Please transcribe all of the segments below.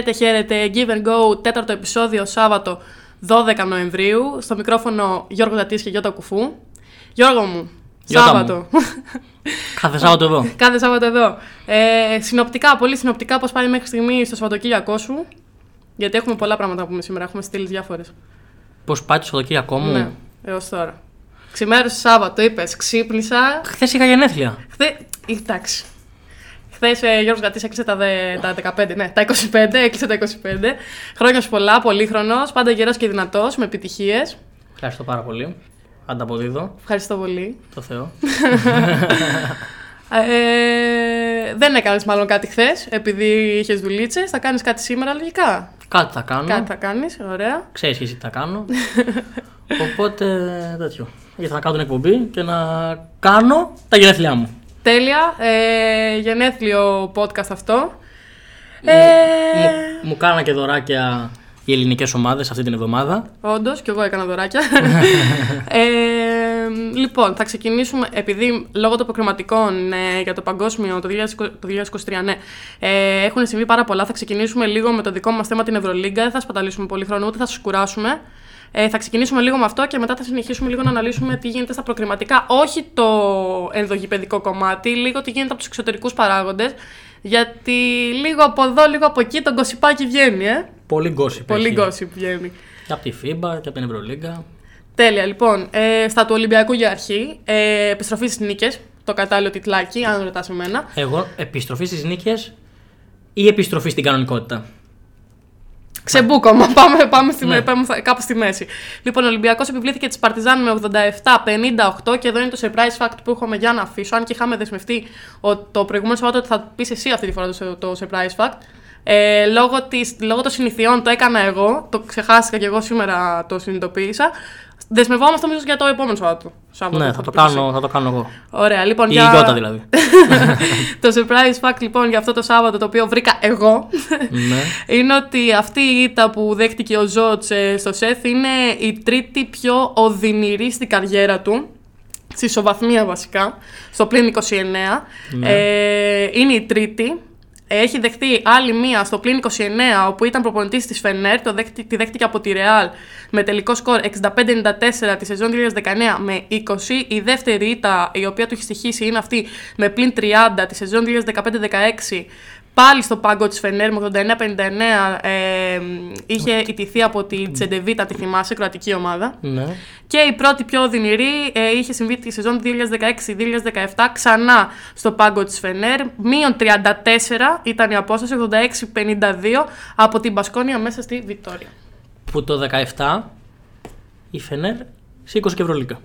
Χαίρετε, χαίρετε. Give and go, τέταρτο επεισόδιο, Σάββατο 12 Νοεμβρίου. Στο μικρόφωνο Γιώργος Δατής και Γιώτα Κουφού. Γιώργο μου, Γιώτα Σάββατο. Κάθε Σάββατο εδώ. Κάθε Σάββατο εδώ. Ε, συνοπτικά, πολύ συνοπτικά, πώς πάει μέχρι στιγμή στο Σαββατοκύριακό σου. Γιατί έχουμε πολλά πράγματα να πούμε σήμερα. Έχουμε στείλεις διάφορες. Πώς πάει το Σαββατοκύριακό μου; Ναι, έως τώρα. Ξημέρωσε Σάββατο, είπες, ξύπνησα. Χθες είχα γενέθλια. Χθε. Εντάξει. Χθες ε, Γιώργος Γατής έκλεισε τα, δε, τα 15, ναι, τα 25, έκλεισε τα 25. Χρόνια σου πολλά, πολύχρονος, πάντα γερό και δυνατός, με επιτυχίες. Ευχαριστώ πάρα πολύ. Ανταποδίδω. Ευχαριστώ πολύ. Το Θεό. Ε, δεν έκανες μάλλον κάτι χθες, επειδή είχες δουλίτσες. Θα κάνεις κάτι σήμερα, λογικά; Κάτι θα κάνω. Κάτι θα κάνεις, ωραία. Ξέρεις εσύ τι θα κάνω. Οπότε τέτοιο. Γιατί θα κάνω την εκπομπή και να κάνω τα γενέθλιά μου. Τέλεια. Ε, γενέθλιο podcast αυτό. Ε, Μου, μου κάνανε και δωράκια οι ελληνικές ομάδες αυτή την εβδομάδα. Όντως, και εγώ έκανα δωράκια. ε, λοιπόν, θα ξεκινήσουμε, επειδή λόγω των προκριματικών ε, για το παγκόσμιο το 2020 το 2023, ναι, ε, έχουν συμβεί πάρα πολλά. Θα ξεκινήσουμε λίγο με το δικό μας θέμα, την Ευρωλίγκα. Δεν θα σπαταλήσουμε πολύ χρόνο, ούτε θα σας κουράσουμε. Ε, θα ξεκινήσουμε λίγο με αυτό και μετά θα συνεχίσουμε λίγο να αναλύσουμε τι γίνεται στα προκριματικά. Όχι το ενδογυπαιδικό κομμάτι, λίγο τι γίνεται από τους εξωτερικούς παράγοντες. Γιατί λίγο από εδώ, λίγο από εκεί το γκοσιπάκι βγαίνει, ε. Πολύ γκόσυπ. Πολύ έχει. γκόσιπ βγαίνει. Και από τη FIBA και από την Ευρωλίγκα. Τέλεια, λοιπόν. Ε, στα του Ολυμπιακού για αρχή. Ε, επιστροφή στις νίκες. Το κατάλληλο τιτλάκι, αν ρωτάς εμένα. Εγώ επιστροφή στις νίκες ή επιστροφή στην κανονικότητα; Ξεμπούκομα. Πάμε, πάμε, στη, Ναι. πάμε στα- κάπου στη μέση. Λοιπόν, ο Ολυμπιακός επιβλήθηκε τη Παρτιζάν με 87-58 και εδώ είναι το surprise fact που έχουμε για να αφήσω. Αν και είχαμε δεσμευτεί ο- το προηγούμενο Σαββάτο ότι θα πεις εσύ αυτή τη φορά το, το surprise fact. Ε, λόγω, της, λόγω των συνηθιών το έκανα εγώ. Το ξεχάστηκα και εγώ σήμερα το συνειδητοποίησα. Δεσμευόμαστε νομίζω για το επόμενο Σαββάτο. Σάββατο, Ναι, θα το, πεις εσύ. κάνω, θα το κάνω εγώ. Ωραία, λοιπόν. Η για... Ιώτα δηλαδή. το surprise fact λοιπόν για αυτό το Σάββατο το οποίο βρήκα εγώ ναι. είναι ότι αυτή η ήττα που δέχτηκε ο Ζώτς ε, στο ΣΕΘ είναι η τρίτη πιο οδυνηρή στην καριέρα του. Στη ισοβαθμία βασικά, στο πλήν 29. Ναι. Ε, είναι η τρίτη. Έχει δεχτεί άλλη μία στο πλήν 29, όπου ήταν προπονητής της Φενέρ, το δέχτη, τη δέχτηκε από τη Ρεάλ με τελικό σκορ 65-94 τη σεζόν 2019 με 20. Η δεύτερη ήττα η οποία του έχει στοιχήσει είναι αυτή με πλήν 30 τη σεζόν 2015-16 Πάλι στο πάγκο της Φενέρ με 89-59 ε, είχε ιτηθεί από τη Τσεντεβίτα, τη θυμάσαι, κροατική ομάδα. ναι. Και η πρώτη πιο οδυνηρή ε, είχε συμβεί τη σεζόν 2016-2017 ξανά στο πάγκο της Φενέρ. Μείον 34 ήταν η απόσταση, 86-52 από την Μπασκόνια μέσα στη Βιτόρια. Που το 17 η Φενέρ σήκωσε και Ευρωλίγκα.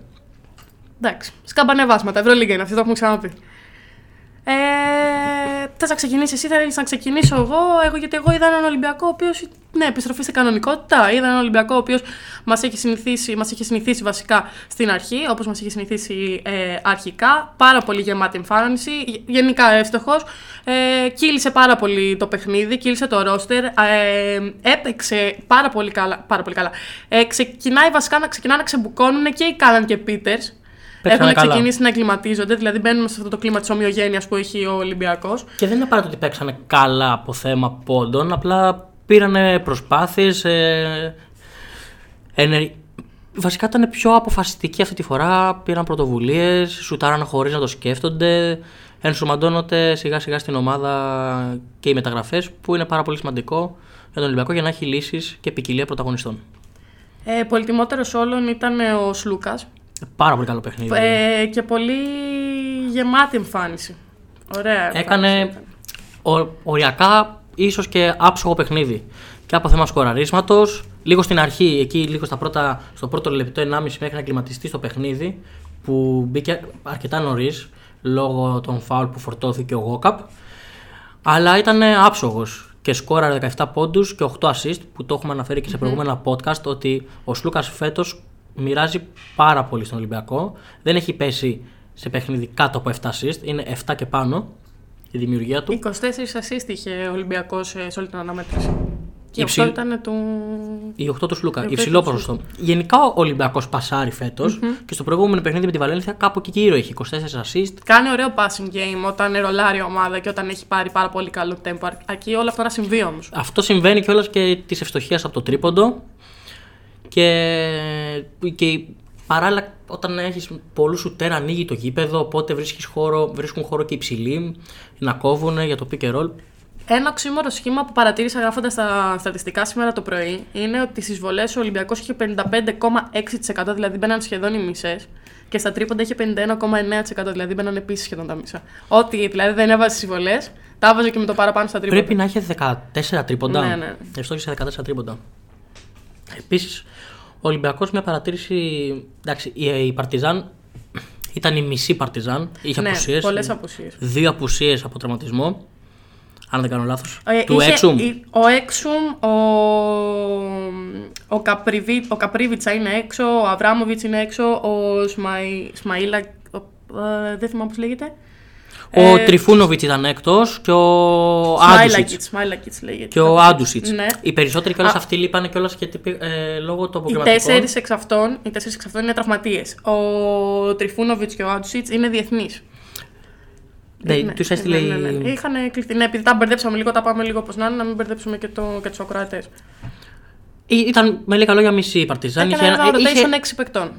Εντάξει, σκαμπανεβάσματα, Ευρωλίγκα είναι αυτή, το έχουμε ξαναπεί. Ε, Θες να ξεκινήσεις εσύ, θέλεις να ξεκινήσω εγώ, εγώ, γιατί εγώ είδα έναν Ολυμπιακό ο οποίος. Ναι, επιστροφή στην κανονικότητα. Είδα έναν Ολυμπιακό ο οποίος μας έχει, συνηθίσει, μας είχε συνηθίσει βασικά στην αρχή, όπως μας είχε συνηθίσει ε, αρχικά. Πάρα πολύ γεμάτη εμφάνιση. γε- Γενικά εύστοχος. Ε, κύλησε πάρα πολύ το παιχνίδι, κύλησε το ρόστερ. Ε, έπαιξε πάρα πολύ καλά. Πάρα πολύ καλά. Ε, ξεκινάει βασικά να, ξεκινά να ξεμπουκώνουν και οι Κάλαν και Πίτερς. Παίξανε Έχουν καλά. ξεκινήσει να εγκληματίζονται, δηλαδή μπαίνουμε σε αυτό το κλίμα της ομοιογένειας που έχει ο Ολυμπιακός. Και δεν είναι απαραίτητο ότι παίξανε καλά από θέμα πόντων, απλά πήρανε προσπάθειες, ε, ενε- Βασικά ήταν πιο αποφασιστικοί αυτή τη φορά, πήραν πρωτοβουλίες, σουτάραν χωρίς να το σκέφτονται, ενσωματώνονται σιγά σιγά στην ομάδα και οι μεταγραφές που είναι πάρα πολύ σημαντικό για τον Ολυμπιακό για να έχει λύσεις και ποικιλία πρωταγωνιστών. Ε, Πολυτιμότερος όλων ήταν ε, ο Σλούκας. Πάρα πολύ καλό παιχνίδι. Ε, και πολύ γεμάτη εμφάνιση. Ωραία. εμφάνιση Έκανε ήταν. ο, οριακά ίσως και άψογο παιχνίδι. Και από θέμα σκοραρίσματος, λίγο στην αρχή, εκεί λίγο στα πρώτα, στο πρώτο λεπτό 1,5 μέχρι να κλιματιστεί στο παιχνίδι, που μπήκε αρκετά νωρίς λόγω των φάουλ που φορτώθηκε ο Γόκαπ. Αλλά ήταν άψογος και σκόραρε 17 πόντους και 8 assist, που το έχουμε αναφέρει και σε προηγούμενα podcast, ότι ο Σλούκας φέτος μοιράζει πάρα πολύ στον Ολυμπιακό. Δεν έχει πέσει σε παιχνίδι κάτω από 7 assist, είναι 7 και πάνω η δημιουργία του. 24 assist είχε ο Ολυμπιακός σε όλη την αναμέτρηση. Και Υψηλ- αυτό ήταν του. Η 8 του Σλούκα. Η Υψηλό οκτώ του ποσοστό. Γενικά ο Ολυμπιακός πασάρει φέτος, και στο προηγούμενο παιχνίδι με τη Βαλένθια κάπου εκεί γύρω έχει 24 assist. Κάνει ωραίο passing game όταν ρολάρει η ομάδα και όταν έχει πάρει πάρα πολύ καλό tempo. Αρκεί όλα αυτά να συμβεί όμως. Αυτό συμβαίνει κιόλας και της ευστοχίας από το τρίποντο. Και, και παράλληλα, όταν έχεις πολλούς σουτέρ, ανοίγει το γήπεδο. Οπότε βρίσκεις χώρο, βρίσκουν χώρο και οι υψηλοί να κόβουν για το pick and roll. Ένα οξύμορο σχήμα που παρατήρησα γράφοντας τα στατιστικά σήμερα το πρωί είναι ότι στις βολές ο Ολυμπιακός είχε 55,6%, δηλαδή μπαίναν σχεδόν οι μισές. Και στα τρίποντα είχε 51,9%, δηλαδή μπαίναν επίση σχεδόν τα μισά. Ό,τι δηλαδή δεν έβαζε στις βολές, τα έβαζε και με το παραπάνω στα τρίποντα. Πρέπει να έχει 14 τρίποντα. Ναι, ναι. Ευστόχησε 14 τρίποντα. Επίσης, ο Ολυμπιακός μια παρατήρηση. Εντάξει, η, η Παρτιζάν ήταν η μισή Παρτιζάν. Είχε ναι, απουσίες. πολλές απουσίες. Δύο απουσίες από τραυματισμό. Αν δεν κάνω λάθος. Ε, του Έξουμ. Ο Έξουμ, ο, ο, Καπριβί, ο Καπρίβιτσα είναι έξω, ο Αβράμοβιτς είναι έξω, ο Σμαϊ, Σμαΐλα, ο, ε, δεν θυμάμαι πώς λέγεται. Ο Ε, Τριφούνοβιτς ήταν έκτος και ο Άντουσιτς. Σμάιλακιτς, Σμάιλακιτς λέγεται. Και ο Άντουσιτς. Ναι. Οι περισσότεροι κιόλα Α. αυτοί λείπανε κιόλα γιατί ε, λόγω των Οι αποκριματικών. τέσσερις εξ αυτών, οι τέσσερις εξ αυτών είναι τραυματίες. Ο Τριφούνοβιτς και ο Άντουσιτς είναι διεθνείς. Ναι, τους έστειλε ναι, ναι, η- ναι. Είχαν κληθεί. Ναι, επειδή τα μπερδέψαμε λίγο, τα πάμε λίγο όπως να είναι, να μην μπερδέψουμε και, το, και τους ακροατές. Ή- Ήταν με λίγα λόγια μισή η Παρτιζάν. Έκανε ένα ένα- rotation είχε 6 παικτών.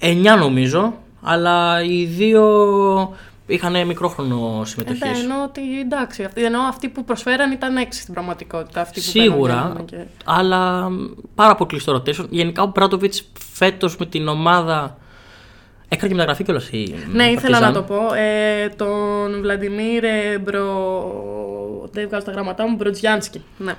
9 νομίζω, αλλά οι δύο είχαν μικρόχρονο συμμετοχή. Ε, ναι, εννοώ ότι εντάξει, αυτοί, εννοώ αυτοί που προσφέραν ήταν έξι στην πραγματικότητα. Αυτοί που Σίγουρα, μπαίναν, βγαίναν και- αλλά πάρα πολύ κλειστό rotation. Γενικά ο Μπράτοβιτ φέτος με την ομάδα. Έκανε και μεταγραφή κιόλας η. Ναι, ήθελα Παρτιζάν. να το πω. Ε, τον Βλαντιμίρ ε, Μπρο. Δεν βγάζω τα γράμματά μου. Μπροτζιάνσκι. Ναι.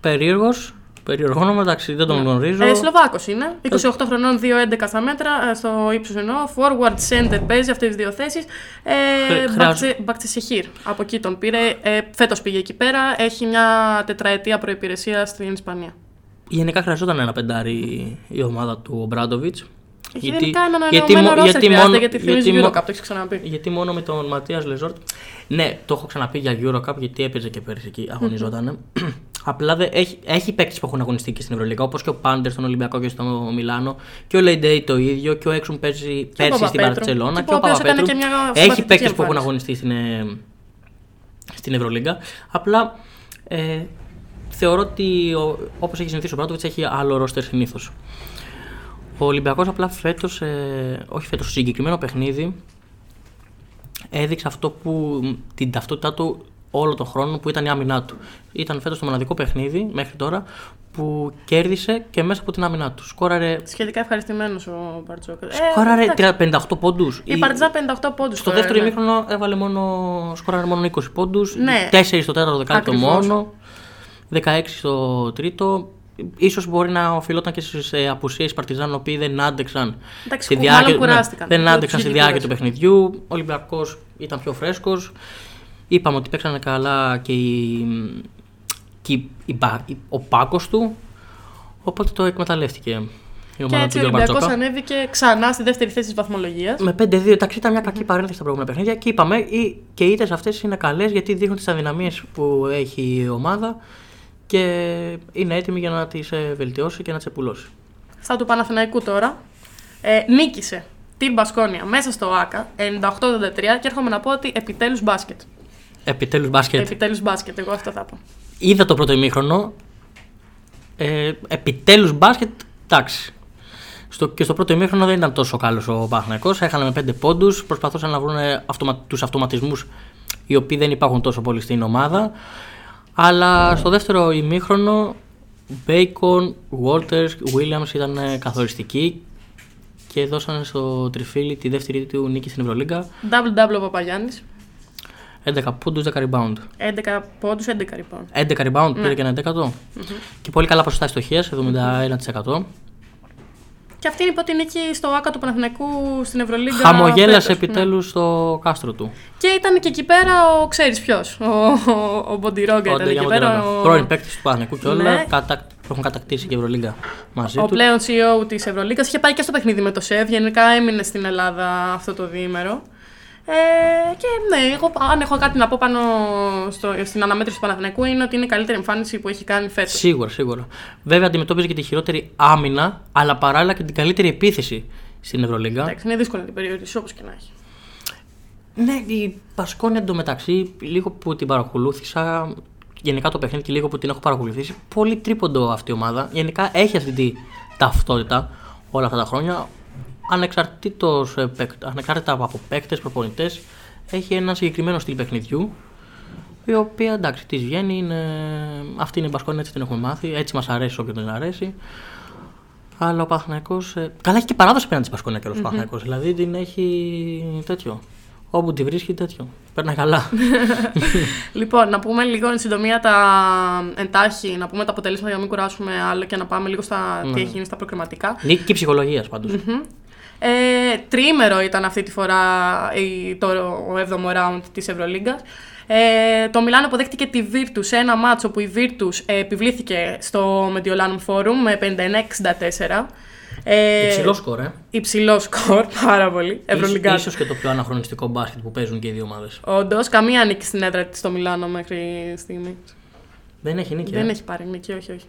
Περίεργος. Περίεργο όνομα, εντάξει, δεν τον γνωρίζω. Ε, Σλοβάκος είναι. 28 χρονών, 2-11 στα μέτρα, ε, στο ύψος εννοώ. Forward center παίζει αυτές τις δύο θέσεις. Ε, Χρε- χρειάζεται- Μπακτσεσεχήρ. Από εκεί τον πήρε. Ε, Φέτος πήγε εκεί πέρα. Έχει μια τετραετία προπηρεσία στην Ισπανία. Γενικά χρειαζόταν ένα πεντάρι η ομάδα του ο Μπράντοβιτς. Έχει γενικά έναν ανανεωμένο μο- ρόστερ χρειάζεται, μόνο- γιατί θυμίζει γιατί μο- Eurocup, το έχεις ξαναπεί. Γιατί μόνο με τον Ματίας Λεζόρτ. Ναι, το έχω ξαναπεί για Eurocup γιατί έπαιζε και πέρυσι εκεί, αγωνιζόταν. Απλά δεν, έχει, έχει παίκτες που έχουν αγωνιστεί και στην Ευρωλίγα, όπως και ο Πάντερ στον Ολυμπιακό και στο Μιλάνο. Και ο Λέιντεϊ το ίδιο. Και ο Έξουμ παίζει πέρσι στην Παπαπέτρου. Παρσελώνα. Και Και ο ο οποίος έκανε Παπαπέτρου. και μια Έχει συμπαθητική παίκτες που έχουν εμφάνιση. αγωνιστεί στην, ε, στην Ευρωλίγα. Απλά ε, θεωρώ ότι όπως έχει συνηθίσει ο Μπράντοβιτς έχει άλλο ρόστερ συνήθως. Ο Ολυμπιακός απλά φέτος, ε, όχι φέτος, στο συγκεκριμένο παιχνίδι έδειξε αυτό που την ταυτότητά του όλο τον χρόνο που ήταν η άμυνά του. Ήταν φέτος το μοναδικό παιχνίδι μέχρι τώρα που κέρδισε και μέσα από την άμυνά του. Σκόραρε, Σχετικά ευχαριστημένος ο Μπαρτζόκ. Ε, σκόραρε εντάξει. 58 πόντους. Η Παρτιζάν 58 πόντους. Στο δεύτερο ημίχρονο έβαλε μόνο, σκόραρε μόνο 20 πόντους, Ναι. 4 στο τέταρτο δεκάλεπτο Ακριβώς. μόνο, 16 στο τρίτο. Ίσως μπορεί να οφειλόταν και στις ε, απουσίες της Παρτιζάν, οι οποίοι δεν άντεξαν Εντάξει, στη κου- διάρκεια, μάλλον κουράστηκαν. δεν Πιο άντεξαν στη ψυχική διάρκεια του κούραση. παιχνιδιού. Ο Ολυμπιακός ήταν πιο φρέσκος. Είπαμε ότι παίξανε καλά και, η, και η- η μπα- η- ο πάκος του. Οπότε το εκμεταλλεύτηκε η Και ομάδα του έτσι ο Γιώργου Ολυμπιακός Μπαρτζόκα. ανέβηκε ξανά στη δεύτερη θέση της βαθμολογίας. Με 5-2, εντάξει, ήταν μια κακή παρένθεση στα προηγούμενα παιχνίδια και είπαμε ή- και οι ήττες αυτές είναι καλές γιατί δείχνουν τις αδυναμίες που έχει η ομάδα και είναι έτοιμη για να τις βελτιώσει και να τις επουλώσει. Στα του Παναθηναϊκού τώρα. Ε, νίκησε την Μπασκόνια μέσα στο ΆΚΑ 98-83 και έρχομαι να πω ότι επιτέλους μπάσκετ. Επιτέλους μπάσκετ. Επιτέλους μπάσκετ, εγώ αυτό θα πω. Είδα το πρώτο ημίχρονο. Ε, Επιτέλους μπάσκετ, εντάξει. Στο, και στο πρώτο ημίχρονο δεν ήταν τόσο καλός ο Παναθηναϊκός. Έχανε με 5 πόντους. Προσπαθούσαν να βρουν αυτομα, τους αυτοματισμούς οι οποίοι δεν υπάρχουν τόσο πολύ στην ομάδα. Αλλά στο δεύτερο ημίχρονο Bacon, Walters, Williams ήταν ε, καθοριστικοί και δώσανε στο τριφύλι τη δεύτερη του νίκη στην Ευρωλίγκα. Double-double ο Παπαγιάννης. 11 πόντους, 10 rebound. 11 πόντους, 11 λοιπόν. 11 rebound, πήρε και ένα 11 Και πολύ καλά ποσοστά στοχεία, 71%. Και αυτή είναι η πρώτη νίκη στο ΆΚΑ του Παναθηναϊκού στην Ευρωλίγκα. Χαμογέλασε φέτος. Ναι. επιτέλους στο κάστρο του. Και ήταν και εκεί πέρα ο ξέρεις ποιος. Ο, ο, ο Μποντιρόγκα Ο ήταν Ντέγια εκεί πέρα. Μοντιρόγκα. Ο, Πρώην παίκτης του Παναγικού και όλα. Ναι. Κατα... που έχουν κατακτήσει και η Ευρωλίγκα μαζί ο του. πλέον CEO της Ευρωλίγκας είχε πάει και στο παιχνίδι με το ΣΕΒ. Γενικά έμεινε στην Ελλάδα αυτό το διήμερο. Ε, και ναι, εγώ, αν έχω κάτι να πω πάνω στο, στην αναμέτρηση του Παναθηναϊκού είναι ότι είναι η καλύτερη εμφάνιση που έχει κάνει φέτος. Σίγουρα, σίγουρα. Βέβαια αντιμετώπιζε και τη χειρότερη άμυνα, αλλά παράλληλα και την καλύτερη επίθεση στην Ευρωλίγκα. Εντάξει, είναι δύσκολο να την περιορίσει όπως και να έχει. Ναι, η Πασκόνια εντωμεταξύ, λίγο που την παρακολούθησα, γενικά το παιχνίδι και λίγο που την έχω παρακολουθήσει, πολύ τρίποντο αυτή η ομάδα. Γενικά έχει αυτή τη ταυτότητα όλα αυτά τα χρόνια. Ανεξαρτήτως, ε, παίκ- ανεξάρτητα από παίκτες, προπονητές, έχει ένα συγκεκριμένο στυλ παιχνιδιού. Η οποία εντάξει, της βγαίνει, είναι... αυτή είναι η Μπασκόνια, έτσι την έχουμε μάθει. Έτσι μας αρέσει όποιον δεν αρέσει. Αλλά ο Παθηναϊκό. Καλά, έχει και παράδοση απέναντι στη Πασκόνια και ο mm Δηλαδή την έχει τέτοιο. Όπου τη βρίσκει τέτοιο. Παίρνει καλά. Λοιπόν, να πούμε λίγο εν συντομία τα εντάχει, να πούμε τα αποτελέσματα για να μην κουράσουμε άλλο και να πάμε λίγο στα Ναι. τι έχει γίνει στα προκριματικά. Νίκη ψυχολογίας πάντως. Ε, τριήμερο ήταν αυτή τη φορά η, το 7ο round της Ευρωλίγκας. Ε, το Μιλάνο αποδέχτηκε τη Virtus σε ένα μάτσο που η Virtus ε, επιβλήθηκε στο Mediolanum Forum με 59-64. Ε, Υψηλό σκορ, ε. Υψηλό σκορ, πάρα πολύ. Ευρωλίγκας. Ίσως και το πιο αναχρονιστικό μπάσκετ που παίζουν και οι δύο ομάδες. Όντως, καμία νίκη στην έδρα της στο Μιλάνο μέχρι στιγμή. Δεν έχει νίκη. Δεν ε. έχει πάρει νίκη, όχι, όχι.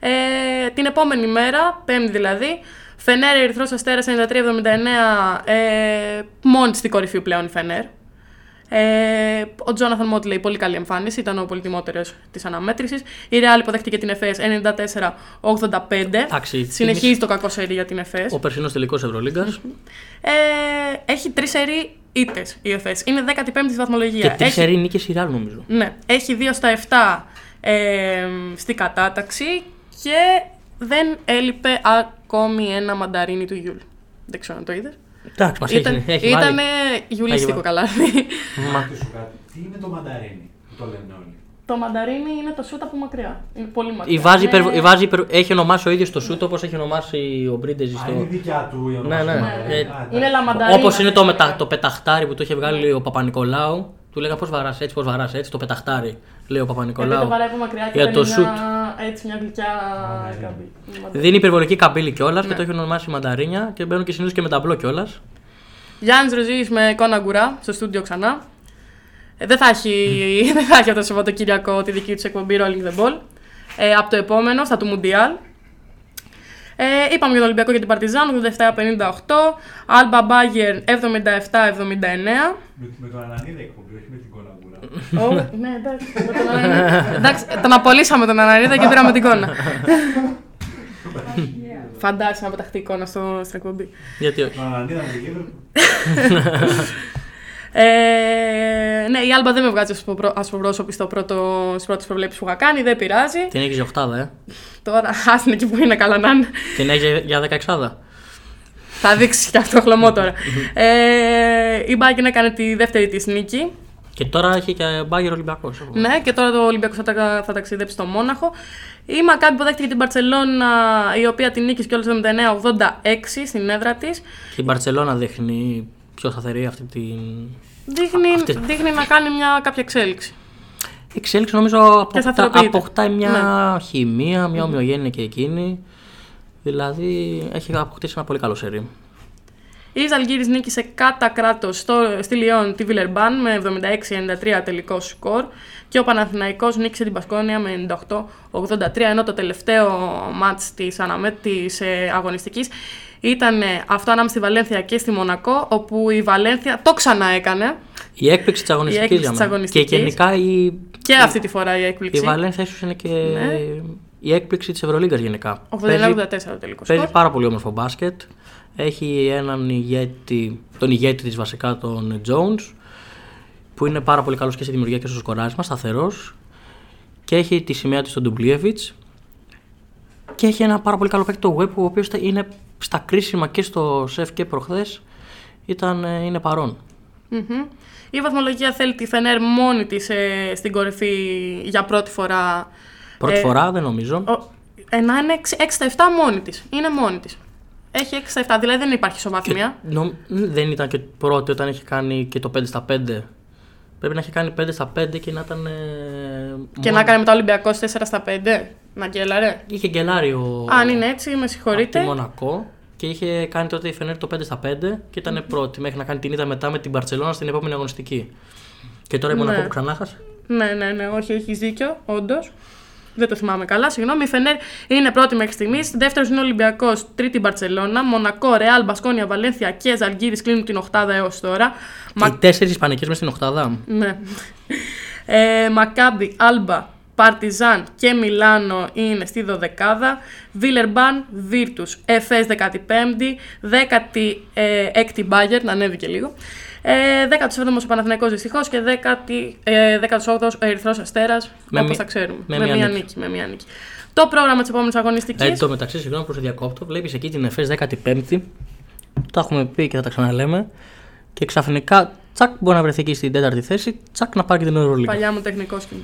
Ε, την επόμενη μέρα, πέμπτη δηλαδή, Φενέρ Ερυθρός Αστέρας 93-79, ε, μόνη στην κορυφή πλέον η Φενέρ. Ε, ο Τζόναθαν Μότλεϊ, πολύ καλή εμφάνιση, ήταν ο πολυτιμότερος της αναμέτρησης. Η Ρεάλ υποδέχτηκε την ΕΦΕΣ 94-85. Εντάξει, Συνεχίζει το κακό σερί για την ΕΦΕΣ. Ο περσινός τελικός Ευρωλίγκας. Ε, έχει τρεις σερί ήττες η ΕΦΕΣ. Είναι 15η στη βαθμολογία. Και τρεις Έχει- σερή νίκες η Real, νομίζω. ναι, έχει 2 στα 7 ε, στη κατάταξη και δεν έλειπε ακόμη ένα μανταρίνι του Γιούλ. Δεν ξέρω αν το είδες. Εντάξει, μας Ήταν, έχει, έχει ήτανε βάλει. γιουλίστικο βάλει. καλάθι. Μα- Να ρωτήσω κάτι. Τι είναι το μανταρίνι που το λένε όλοι; το μανταρίνι είναι το σούτ από μακριά. Είναι πολύ μακριά. Η βάζει, Είναι- υπερ- η βάζει υπερ- έχει ονομάσει ο ίδιος το σούτ όπως έχει ονομάσει ο Μπρίντεζι Α, στο. είναι δικιά του η Ναι, ονομασία ναι. του Ναι, μανταρίνι. Ε, Α, εντάξει. Είναι λαμανταρίνι. Όπως είναι το, μετα, το πεταχτάρι που το είχε βγάλει ο Παπα-Νικολάου. Του λέγα πώς βαράς έτσι, πώς βαράς έτσι. Το πεταχτάρι, λέει ο Γιατί Παπα-Νικολάου. το βαράει από μακριά και Για παίρνει το μια- σούτ. Έτσι μια γλυκιά ναι. καμπή. Δίνει υπερβολική καμπύλη κιόλας και Ναι. το έχει ονομάσει μανταρίνια και μπαίνουν και συνήθως και με ταμπλό κιόλας. Γιάννης Ροζή με κόνα γκουρά στο στούντιο ξανά. Ε, δεν, θα έχει, δεν θα έχει αυτό το Σαββατοκύριακο τη δική του εκπομπή Rolling the Ball. Ε, από το επόμενο, στα του Μουντιάλ. Ε, είπαμε για τον Ολυμπιακό και την Παρτιζάν, 87-58. Άλμπα Μπάγκερ 77-79. Με, με τον Ανανίδα εκπομπή, όχι με την κοναγκούρα. Ω, ναι, εντάξει. με τον Ανανίδα. εντάξει, τον απολύσαμε τον Ανανίδα και πήραμε την κόνα. Φαντάσου να πεταχτεί η εικόνα στο, στην εκπομπή. Γιατί Τον Ανανίδα με την Κύπρο. Ε, ναι, η Άλμπα δεν με βγάζει ασποπρό- ασπρόσωπη στο πρώτο, στις πρώτες προβλέψεις που είχα κάνει, δεν πειράζει. την έχεις για οχτάδα, ε. Τώρα, άστην εκεί που είναι καλά να είναι. Την έχεις για δεκαεξάδα. Θα δείξεις και αυτό χλωμό τώρα. ε, η Μπάγκεν έκανε τη δεύτερη της νίκη. Και τώρα έχει και μπάγκερ Ολυμπιακός. Ναι, και τώρα το Ολυμπιακός θα, τα- θα ταξιδέψει στο Μόναχο. Η Μακάμπη που δέχτηκε την Παρσελώνα, η οποία την νίκησε κιόλας 79-86 στην έδρα της. Και η Μπαρσελόνα δείχνει πιο σταθερή αυτή την. Δείχνει, Αυτή- δείχνει να κάνει μια κάποια εξέλιξη. Η εξέλιξη νομίζω αποκτά, σταθεροποιείται. αποκτάει μια χημεία, μια ομοιογένεια και εκείνη. Δηλαδή έχει αποκτήσει ένα πολύ καλό σερί. Η Ζαλγκύρης νίκησε κατά κράτος στη Λιόν τη Βιλερμπάν με 76-93 τελικό σκορ και ο Παναθηναϊκός νίκησε την Πασκόνια με 98-83 ενώ το τελευταίο μάτς της, αναμέ... της ε, αγωνιστικής ήταν ε, αυτό ανάμεσα στη Βαλένθια και στη Μονακό όπου η Βαλένθια το ξανά έκανε Η έκπληξη της αγωνιστικής έκπληξη για της μένα. αγωνιστικής. Και γενικά η, και αυτή τη φορά η η έκπληξη. Βαλένθια ίσως είναι και Ναι. η έκπληξη της Ευρωλίγκας γενικά. 89-84 Παίζει, το τελικό παίζει σκορ. πάρα πολύ όμορφο μπάσκετ. Έχει έναν ηγέτη, τον ηγέτη της βασικά, τον Jones, που είναι πάρα πολύ καλός και στη δημιουργία και στο σκοράρισμα, σταθερός. Και έχει τη σημαία του στον Ντουμπλίεβιτς. Και έχει ένα πάρα πολύ καλό παίκτη το Web, ο οποίος θα είναι στα κρίσιμα και στο σεφ και προχθές ήταν, ε, είναι παρόν. Μμμ. Η βαθμολογία θέλει τη Φενέρ μόνη της ε, στην κορυφή για πρώτη φορά. Πρώτη Ε, φορά δεν νομίζω. Ο, ε, να είναι 6 στα 7 μόνη της. Είναι μόνη της. Έχει 6 στα 7, δηλαδή δεν υπάρχει ισοβάθμια. Νο- δεν ήταν και πρώτη όταν είχε κάνει και το 5 στα 5. Πρέπει να έχει κάνει 5 στα 5 και να ήταν. ε, Και μόνο- να κάνει μετά Ολυμπιακός 4 στα 5. Να γκέλαρε. Είχε γκελάρει ο. Αν είναι έτσι, με από τη συγχωρείτε. Μονακό. και είχε κάνει τότε η Φενέρ το 5 στα 5 και ήταν πρώτη μέχρι να κάνει την ήττα μετά με την Παρσελόνα στην επόμενη αγωνιστική. Και τώρα η Ναι. Μονακό που ξανά χάσε. Ναι, ναι, ναι, όχι, έχεις δίκιο, όντως. Δεν το θυμάμαι καλά, συγγνώμη. Η Φενέρ είναι πρώτη μέχρι στιγμής. Δεύτερος είναι ο Ολυμπιακός, τρίτη η Μπαρσελόνα. Μονακό, Ρεάλ, Μπασκόνια, Βαλένθια και Ζαλγκύρη κλείνουν την οχτάδα έως τώρα. Μα... Οι τέσσερις Ισπανικές μες στην Οχτάδα. Ναι. Ε, Μακάμπι, Άλμπα, Παρτιζάν και Μιλάνο είναι στη δωδεκάδα. Βίλερμπαν, Βίρτους, Εφές 15η, 16η Μπάγκερ, να ανέβηκε λίγο. Ε, 17ο ο Παναθηναϊκός δυστυχώς και 10η, ε, 18ο ο Ερυθρός Αστέρας, Με όπως μη- τα ξέρουμε. με με, μία μία νίκη. νίκη. με μία νίκη. Το πρόγραμμα της επόμενης αγωνιστικής. Εν τω μεταξύ, συγγνώμη που σε διακόπτω, βλέπεις εκεί την ΕΦΕΣ 15η. Τα έχουμε πει και θα τα ξαναλέμε. Και ξαφνικά, τσακ, μπορεί να βρεθεί εκεί στην τέταρτη θέση, τσακ, να πάρει και την Ευρωλίγα. Παλιά μου τεχνικό σχήμα.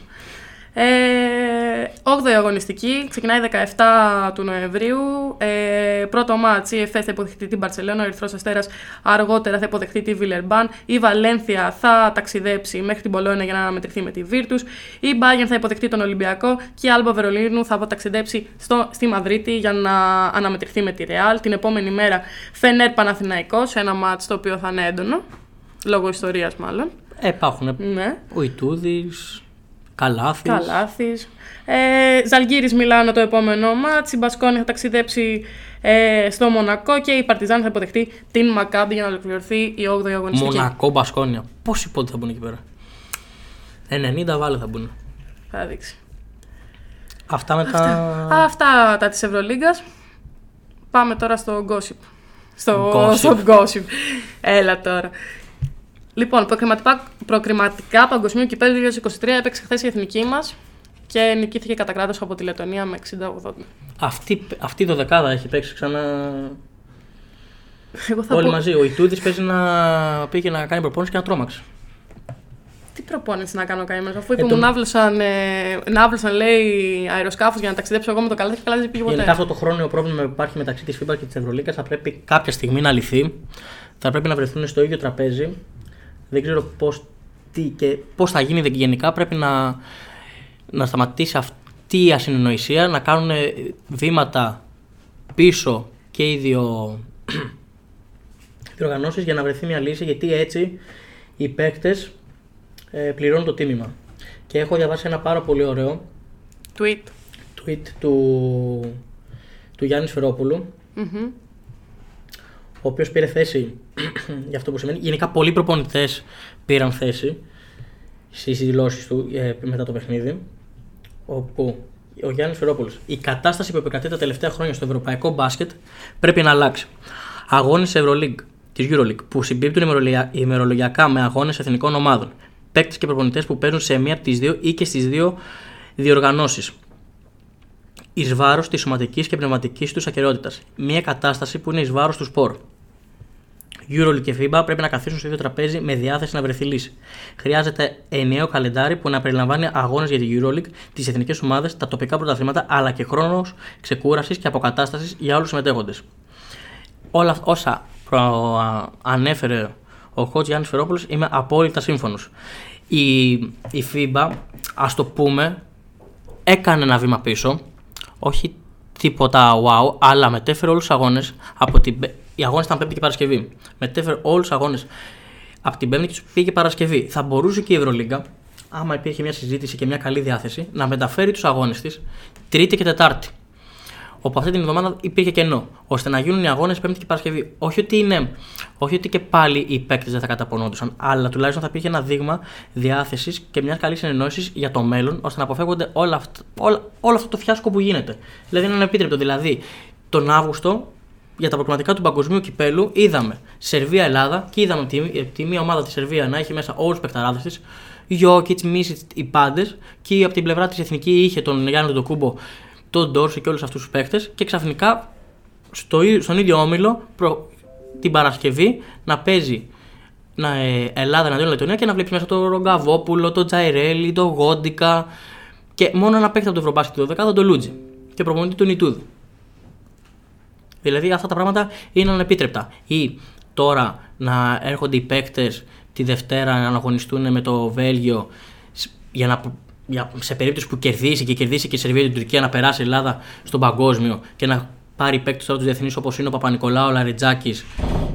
Ε, 8η αγωνιστική, ξεκινάει 17 του Νοεμβρίου. Ε, πρώτο μάτς, η ΕΦΕΣ θα υποδεχτεί την Μπαρσελόνα, ο Ερυθρός Αστέρας αργότερα θα υποδεχτεί τη Βιλερμπάν. Η Βαλένθια θα ταξιδέψει μέχρι την Πολόνια για να αναμετρηθεί με τη Βίρτους. Η Μπάγεν θα υποδεχτεί τον Ολυμπιακό και η Άλμπα Βερολίνου θα ταξιδέψει στο, στη Μαδρίτη για να αναμετρηθεί με τη Ρεάλ. Την επόμενη μέρα Φενέρ Παναθηναϊκός, ένα μάτς το οποίο θα είναι έντονο, λόγω ιστορίας μάλλον. Ε, υπάρχουν Ναι. ο Ιτούδης, Καλάθης. Καλάθης. Ε, Ζαλγκύρης Μιλάνο το επόμενο μάτς. Η Μπασκόνη θα ταξιδέψει ε, στο Μονακό και η Παρτιζάν θα υποδεχτεί την Μακάμπη για να ολοκληρωθεί η 8η αγωνιστική. Μονακό Μπασκόνια. Πόσοι πόντι θα μπουν εκεί πέρα; 90 βάλε θα μπουν. Θα δείξει. Αυτά με τα. Αυτά τα της Ευρωλίγκας. Πάμε τώρα στο gossip. Στο Gossip. στο gossip. Έλα τώρα. Λοιπόν, προκριματικά, προκριματικά παγκοσμίου κυπέλλου 2023 έπαιξε χθες η εθνική μας και νικήθηκε κατά κράτος από τη Λετωνία με 60-80. Αυτή, αυτή η δωδεκάδα έχει παίξει ξανά. Εγώ θα Όλοι πω, μαζί. Ο Ιτούδη παίζει να πήγε να κάνει προπόνηση και να τρόμαξε. Τι προπόνηση να κάνω καημένο, αφού Ε, είπε μου το- ναύλωσαν, ε, ναύλωσαν λέει αεροσκάφο για να ταξιδέψω εγώ με το καλάθι και καλά δεν πήγε ποτέ. Γενικά αυτό το χρόνιο πρόβλημα που υπάρχει μεταξύ της FIBA και της Ευρωλίκα θα πρέπει κάποια στιγμή να λυθεί. Θα πρέπει να βρεθούν στο ίδιο τραπέζι. Δεν ξέρω πώς και πώς θα γίνει γενικά. Πρέπει να, να σταματήσει αυτή η ασυνεννοησία, να κάνουν βήματα πίσω και οι δύο διοργανώσεις για να βρεθεί μια λύση. Γιατί έτσι οι παίκτες πληρώνουν το τίμημα. Και έχω διαβάσει ένα πάρα πολύ ωραίο Tweet. tweet του, του Γιάννης Σφερόπουλου, Μμμ. Ο οποίος πήρε θέση για αυτό που σημαίνει. Γενικά, πολλοί προπονητές πήραν θέση στις δηλώσεις του ε, μετά το παιχνίδι. Όπου ο Γιάννης Φερόπουλος, η κατάσταση που επικρατεί τα τελευταία χρόνια στο ευρωπαϊκό μπάσκετ πρέπει να αλλάξει. Αγώνες Euroleague, τη Euroleague, που συμπίπτουν ημερολογια- ημερολογιακά με αγώνες εθνικών ομάδων. Παίκτες και προπονητές που παίζουν σε μία από τις δύο ή και στις δύο διοργανώσεις εις βάρος της σωματικής και πνευματικής τους ακαιρεότητας. Μια κατάσταση που είναι εις βάρος του σπορ. Euroleague και FIBA πρέπει να καθίσουν στο ίδιο τραπέζι με διάθεση να βρεθεί λύση. Χρειάζεται ενιαίο καλεντάρι που να περιλαμβάνει αγώνες για τη Euroleague, τις εθνικές ομάδες, τα τοπικά πρωταθλήματα αλλά και χρόνος ξεκούρασης και αποκατάστασης για όλου του συμμετέχοντες. Όλα όσα προ, α, ανέφερε ο coach Γιάννης Φερόπουλος είμαι απόλυτα σύμφωνος. Η, η FIBA, ας το πούμε, έκανε ένα βήμα πίσω, όχι τίποτα wow, αλλά μετέφερε όλους τους αγώνες από την... Πε- Οι αγώνες ήταν Πέμπτη και Παρασκευή. Μετέφερε όλους τους αγώνες από την Πέμπτη και τους πήγε Παρασκευή. Θα μπορούσε και η Ευρωλίγκα, άμα υπήρχε μια συζήτηση και μια καλή διάθεση, να μεταφέρει τους αγώνες της Τρίτη και Τετάρτη. Όπου αυτή την εβδομάδα υπήρχε κενό, ώστε να γίνουν οι αγώνες Πέμπτη και Παρασκευή. Όχι ότι, είναι, όχι ότι και πάλι οι παίκτες δεν θα καταπονόντουσαν, αλλά τουλάχιστον θα υπήρχε ένα δείγμα διάθεσης και μιας καλής συνεννόηση για το μέλλον, ώστε να αποφεύγονται όλα αυτά, όλα, όλο αυτό το φιάσκο που γίνεται. Δηλαδή είναι ανεπίτρεπτο. Δηλαδή, τον Αύγουστο, για τα προκριματικά του παγκοσμίου κυπέλου, είδαμε Σερβία-Ελλάδα και είδαμε τη, τη μία ομάδα της Σερβίας να έχει μέσα όλους τους παικταράδες της. Γιώκητ, Μίσιτ, οι πάντες. Και από την πλευρά της εθνική είχε τον Γιάννη Ντοκούμπο, τον Ντόρση και όλους αυτούς τους παίκτες. Και ξαφνικά στο, ί- στον ίδιο όμιλο προ, την Παρασκευή να παίζει να, ε, Ελλάδα εναντίον Λετωνία και να βλέπει μέσα τον Ρογκαβόπουλο, τον Τζαϊρέλη, τον Γόντικα και μόνο ένα παίκτη από το Ευρωμπάσκετ το 10 τον Λούτζι και προπονητής του Νιτούδη. Δηλαδή αυτά τα πράγματα είναι ανεπίτρεπτα. Ή τώρα να έρχονται οι παίκτες τη Δευτέρα να αγωνιστούν με το Βέλγιο σ- για να, για, σε περίπτωση που κερδίσει και κερδίσει και η Σερβία την Τουρκία να περάσει η Ελλάδα στον παγκόσμιο και να πάρει παίκτες τώρα τους διεθνείς όπως είναι ο Παπα-Νικολάου, ο Λαριτζάκης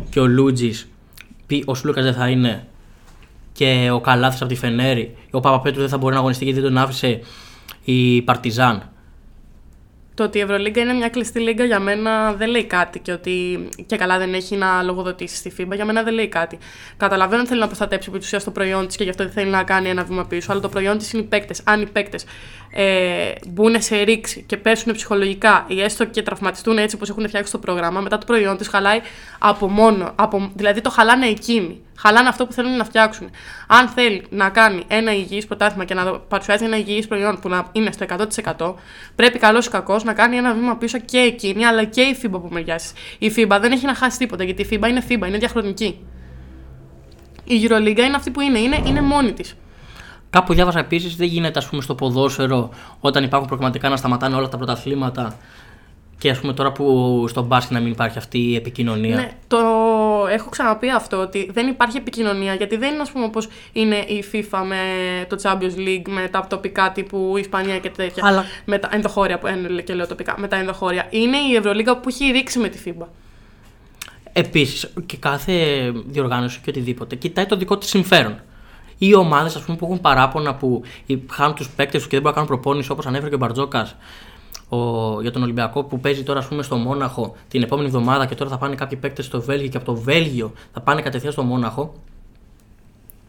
και ο Λούτζης. Ο Σλούκας δεν θα είναι. Και ο Καλάθης από τη Φενέρη. Ο Παπαπέτρου δεν θα μπορεί να αγωνιστεί γιατί δεν τον άφησε η Παρτιζάν. Το ότι η Ευρωλίγκα είναι μια κλειστή λίγκα για μένα δεν λέει κάτι και ότι και καλά δεν έχει να λογοδοτήσει στη FIBA, για μένα δεν λέει κάτι. Καταλαβαίνω ότι θέλει να προστατέψει επί ουσίας το προϊόν της και γι' αυτό δεν θέλει να κάνει ένα βήμα πίσω, αλλά το προϊόν της είναι οι παίκτες. Αν οι παίκτες ε, μπουν σε ρήξη και πέσουν ψυχολογικά ή έστω και τραυματιστούν έτσι όπως έχουν φτιάξει το πρόγραμμα, μετά το προϊόν του χαλάει από μόνο. Από, δηλαδή το χαλάνε εκείνοι. Χαλάνε αυτό που θέλουν να φτιάξουν. Αν θέλει να κάνει ένα υγιής πρωτάθλημα και να παρουσιάζει ένα υγιής προϊόν που να είναι στο 100%, πρέπει καλός ή κακός να κάνει ένα βήμα πίσω και εκείνη, αλλά και η FIBA από μεριά Η FIBA δεν έχει να χάσει τίποτα, γιατί η FIBA είναι FIBA, είναι διαχρονική. Η EuroLeague είναι αυτή που είναι, είναι, είναι μόνη της. Κάπου διάβασα επίσης, δεν γίνεται ας πούμε, στο ποδόσφαιρο όταν υπάρχουν προγραμματικά να σταματάνε όλα τα πρωταθλήματα και ας πούμε τώρα που στο μπάσκετ να μην υπάρχει αυτή η επικοινωνία. Ναι, το έχω ξαναπεί αυτό ότι δεν υπάρχει επικοινωνία γιατί δεν είναι ας πούμε όπως είναι η FIFA με το Champions League με τα τοπικά τύπου Ισπανία και τέτοια. Αλλά- Με τα ενδοχώρια που έννοια και λέω τοπικά. Με τα ενδοχώρια. Είναι η Ευρωλίγα που έχει ρίξει με τη FIBA. Επίσης, και κάθε διοργάνωση και οτιδήποτε κοιτάει το δικό της συμφέρον. Οι ομάδες που έχουν παράπονα που χάνουν τους παίκτες τους και δεν μπορούν να κάνουν προπόνηση όπως ανέφερε και ο Μπαρτζόκας για τον Ολυμπιακό που παίζει τώρα ας πούμε, στο Μόναχο την επόμενη εβδομάδα και τώρα θα πάνε κάποιοι παίκτες στο Βέλγιο και από το Βέλγιο θα πάνε κατευθείαν στο Μόναχο.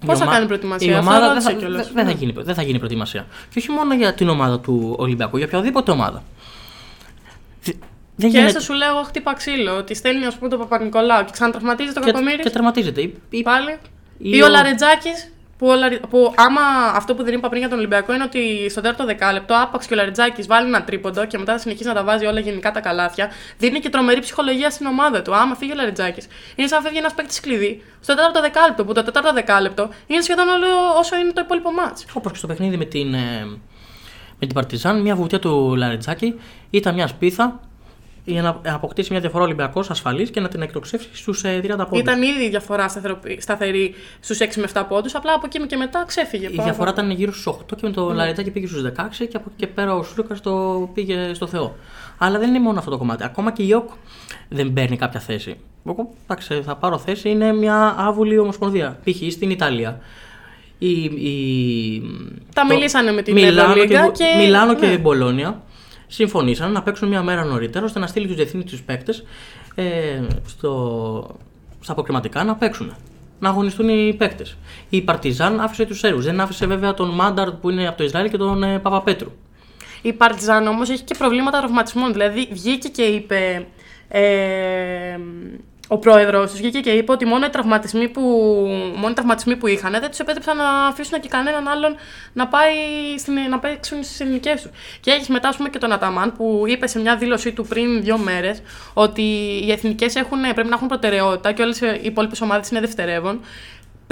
Πώς Η θα ομα- κάνει προετοιμασία, Η αυτό ομάδα δεν ρώτησα θα, κιόλας. δεν- δεν θα Ναι. γίνει, δεν θα γίνει προετοιμασία. Και όχι μόνο για την ομάδα του Ολυμπιακού, για οποιαδήποτε ομάδα. Δε- Δεν Και γίνεται- έστω σου λέω εγώ χτύπα ξύλο. Ότι στέλνει ας πούμε τον Παπα-Νικολάου και ξανατραυματίζει τον και, Κακομήρης. και τερματίζεται. Ή- ή- Πάλι. Ή Ή ο- ο Λαρετζάκης. Που, ο Λαρι- που άμα αυτό που δεν είπα πριν για τον Ολυμπιακό είναι ότι στο τέταρτο δεκάλεπτο, άπαξ και ο Λαρετζάκη βάλει ένα τρίποντο και μετά θα συνεχίσει να τα βάζει όλα γενικά τα καλάθια, δίνει και τρομερή ψυχολογία στην ομάδα του. Άμα φύγει ο Λαρετζάκη, είναι σαν να φεύγει ένας παίκτης κλειδί στο τέταρτο δεκάλεπτο, που το τέταρτο δεκάλεπτο είναι σχεδόν όλο όσο είναι το υπόλοιπο μάτς. Όπως και στο παιχνίδι με την, ε, με την Παρτιζάν, μια βουτιά του Λαρετζάκη ήταν μια σπίθα για να αποκτήσει μια διαφορά Ολυμπιακός ασφαλής και να την εκτοξεύσει στους 30 πόντους. Ήταν ήδη η διαφορά σταθεροποι- σταθερή στους 6 με 7 πόντους, απλά από εκεί και μετά ξέφυγε. Η διαφορά ήταν γύρω στους 8 και με το Λαρετζάκη πήγε στους 16 και από εκεί και πέρα ο Σούρκας το πήγε στο Θεό. Αλλά δεν είναι μόνο αυτό το κομμάτι. Ακόμα και η ΙΟΚ δεν παίρνει κάποια θέση. Εγώ εντάξει, θα πάρω θέση, είναι μια άβουλη ομοσπονδία. Π.χ. στην Ιταλία. Η, η, Τα μιλήσανε με την Μιλάνο Ευρωλίγκα και, και- Μιλάνο ναι. και Μπολόνια συμφωνήσαν να παίξουν μια μέρα νωρίτερα ώστε να στείλει τους διεθνείς τους παίκτες ε, στο, στα αποκριματικά να παίξουν. Να αγωνιστούν οι παίκτες. Η Παρτιζάν άφησε τους Σέρβους. Δεν άφησε βέβαια τον Μάνταρ που είναι από το Ισραήλ και τον ε, Παπαπέτρου. Η Παρτιζάν όμως έχει και προβλήματα τραυματισμών. Δηλαδή βγήκε και είπε. Ε, ο πρόεδρος τους βγήκε και είπε ότι μόνο οι τραυματισμοί που, μόνο οι τραυματισμοί που είχαν δεν τους επέτρεψαν να αφήσουν και κανέναν άλλον να, πάει στην, να παίξουν στις ελληνικέ τους. Και έχει μετά, ας πούμε, και τον Αταμάν που είπε σε μια δήλωσή του πριν δύο μέρες ότι οι εθνικές πρέπει να έχουν προτεραιότητα και όλες οι υπόλοιπες ομάδες είναι δευτερεύον.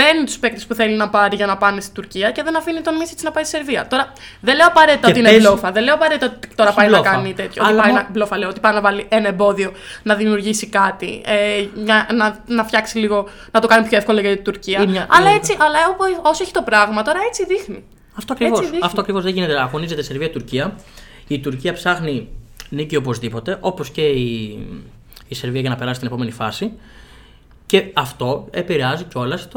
Παίρνει τους παίκτες που θέλει να πάρει για να πάνε στην Τουρκία και δεν αφήνει τον Μίσιτς να πάει στη Σερβία. Τώρα δεν λέω απαραίτητα Και ότι είναι παίζει- μπλόφα. Δεν λέω απαραίτητα ότι τώρα Όχι πάει μπλόφα. να κάνει τέτοιο. Αλλά Ότι πάει μο- να, μπλόφα λέω, ότι πάει να βάλει ένα εμπόδιο να δημιουργήσει κάτι. Ε, μια- να, να φτιάξει λίγο, να το κάνει πιο εύκολο για την Τουρκία. Ή μια- αλλά ναι. έτσι, αλλά όπο- όσο έχει το πράγμα τώρα έτσι δείχνει. Αυτό ακριβώς. Έτσι δείχνει. Αυτό ακριβώς δεν γίνεται. Αγωνίζεται Σερβία-Τουρκία. Η Τουρκία ψάχνει νίκη οπωσδήποτε, όπως και η, η Σερβία για να περάσει στην επόμενη φάση. Και αυτό επηρεάζει κιόλας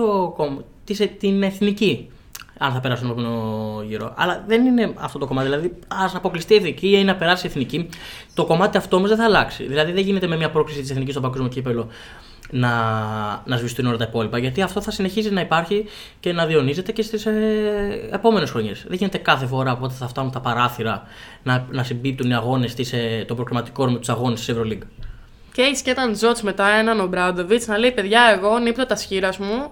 την εθνική. Αν θα περάσουν στον επόμενο γύρο. Αλλά δεν είναι αυτό το κομμάτι. Δηλαδή, ας αποκλειστεί η εθνική ή να περάσει η εθνική. Το κομμάτι αυτό όμως δεν θα αλλάξει. Δηλαδή, δεν γίνεται με μια πρόκληση της εθνικής στο παγκόσμιο κύπελο να, να σβηστούν όλα τα υπόλοιπα. Γιατί αυτό θα συνεχίζει να υπάρχει και να διονύζεται και στις ε, επόμενες χρονιές. Δεν γίνεται κάθε φορά που θα φτάνουν τα παράθυρα να, να συμπίπτουν οι αγώνες ε, των προκριματικών με τους αγώνες της Ευρωλίγκα. Και έχει και έναν Τζότ μετά, έναν ο Μπράντοβιτς, να λέει: Παιδιά, εγώ νύπτω τα σχήρας μου.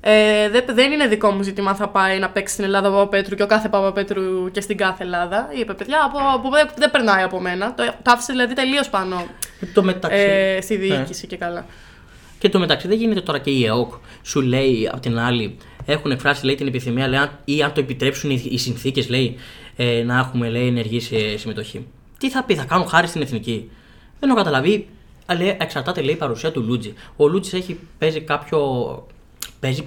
Ε, δεν, δεν είναι δικό μου ζήτημα αν θα πάει να παίξει στην Ελλάδα ο Παπαπέτρου και ο κάθε Παπαπέτρου και στην κάθε Ελλάδα. Είπε: Παιδιά, από, από, δεν, δεν περνάει από μένα. Το, το άφησε δηλαδή τελείως πάνω Το μεταξύ. ε, στη Ναι. διοίκηση και καλά. Και το μεταξύ δεν γίνεται τώρα και η ΕΟΚ σου λέει απ' την άλλη έχουν εκφράσει λέει, την επιθυμία λέει, αν- ή αν το επιτρέψουν οι, οι συνθήκες ε, να έχουμε λέει, ενεργή σε- συμμετοχή. Τι θα πει, θα κάνουν χάρη στην εθνική. Δεν έχω καταλαβεί. Αλλά εξαρτάται λέει η παρουσία του Λούτζη. Ο Λούτζης έχει παίζει κάποιο. παίζει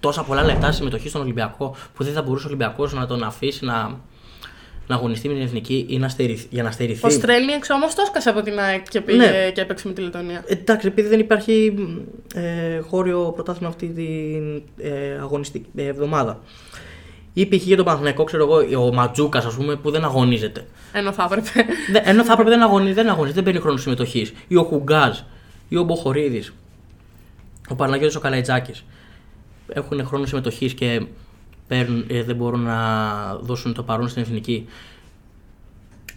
τόσα πολλά λεπτά συμμετοχή στον Ολυμπιακό που δεν θα μπορούσε ο Ολυμπιακός να τον αφήσει να, να αγωνιστεί με την εθνική ή να στερηθεί, για να στερηθεί. Ο Στρέλνιεξ όμως το έσκασε από την ΑΕΚ και πήγε Ναι. και έπαιξε με τη Λετωνία. Εντάξει, επειδή δεν υπάρχει ε, χώριο πρωτάθλημα αυτή την ε, αγωνιστική ε, εβδομάδα. Ή π.χ. για τον Παναθηναϊκό, ξέρω εγώ, ο Ματζούκας, ας πούμε, που δεν αγωνίζεται. Ενώ θα έπρεπε. Δε- Ενώ θα έπρεπε δεν αγωνίζεται, δεν αγωνίζεται, δεν παίρνει χρόνο συμμετοχής. Ή ο Χουγκάζ, ή ο Μποχορίδης, ο Παναγιώτης ο Καλαϊτζάκης. Έχουν χρόνο συμμετοχής και παίρνουν, ε, δεν μπορούν να δώσουν το παρόν στην εθνική.